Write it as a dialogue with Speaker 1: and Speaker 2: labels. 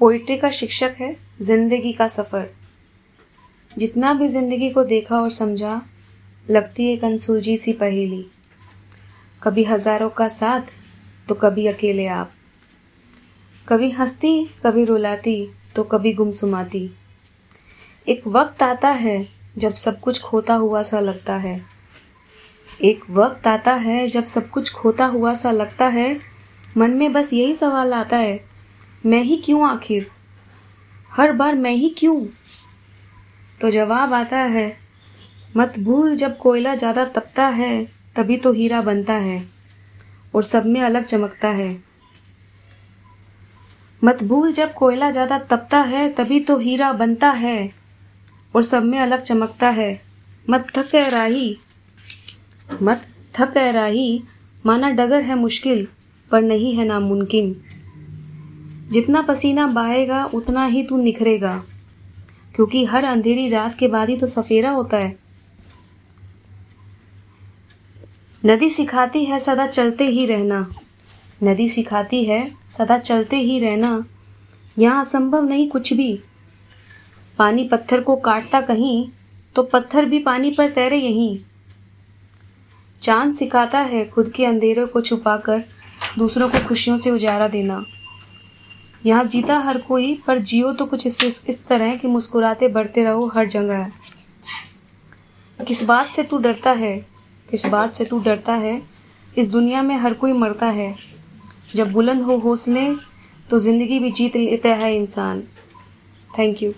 Speaker 1: Poetry का शिक्षक है, ज़िंदगी का सफ़र। जितना भी ज़िंदगी को देखा और समझा, लगती एक अनसुलझी सी पहेली। कभी हज़ारों का साथ तो कभी अकेले आप। कभी हंसती, कभी रुलाती तो कभी गुमसुमाती एक वक्त आता है, जब सब कुछ खोता हुआ सा लगता है। एक वक्त आता है, जब सब कुछ खोता हुआ सा लगता है। मन में बस यही सवाल आता है मैं ही क्यों आखिर? हर बार मैं ही क्यों? तो जवाब आता है, मत भूल जब कोयला ज़्यादा तपता है, तभी तो हीरा बनता है, और सब में अलग चमकता है। मत भूल जब कोयला ज़्यादा तपता है, तभी तो हीरा बनता है, और सब में अलग चमकता है। मत थक राही, मत थक है राही, माना डगर है मुश्किल, पर नहीं है नामुमकिन। जितना पसीना बहाएगा, उतना ही तू निखरेगा। क्योंकि हर अंधेरी रात के बाद ही तो सफेरा होता है। नदी सिखाती है सदा चलते ही रहना। नदी सिखाती है सदा चलते ही रहना। यहाँ असंभव नहीं कुछ भी। पानी पत्थर को काटता कहीं तो पत्थर भी पानी पर तैरे यहीं। चाँद सिखाता है खुद के अंधेरों को छुपाकर, दूसरों को खुशियों से उजारा देना। यहाँ जीता हर कोई, पर जियो तो कुछ इस इस तरह कि मुस्कुराते बढ़ते रहो हर जगह। किस बात से तू डरता है? किस बात से तू डरता है? इस दुनिया में हर कोई मरता है। जब बुलंद हो हौसले तो ज़िंदगी भी जीत लेता है इंसान। Thank you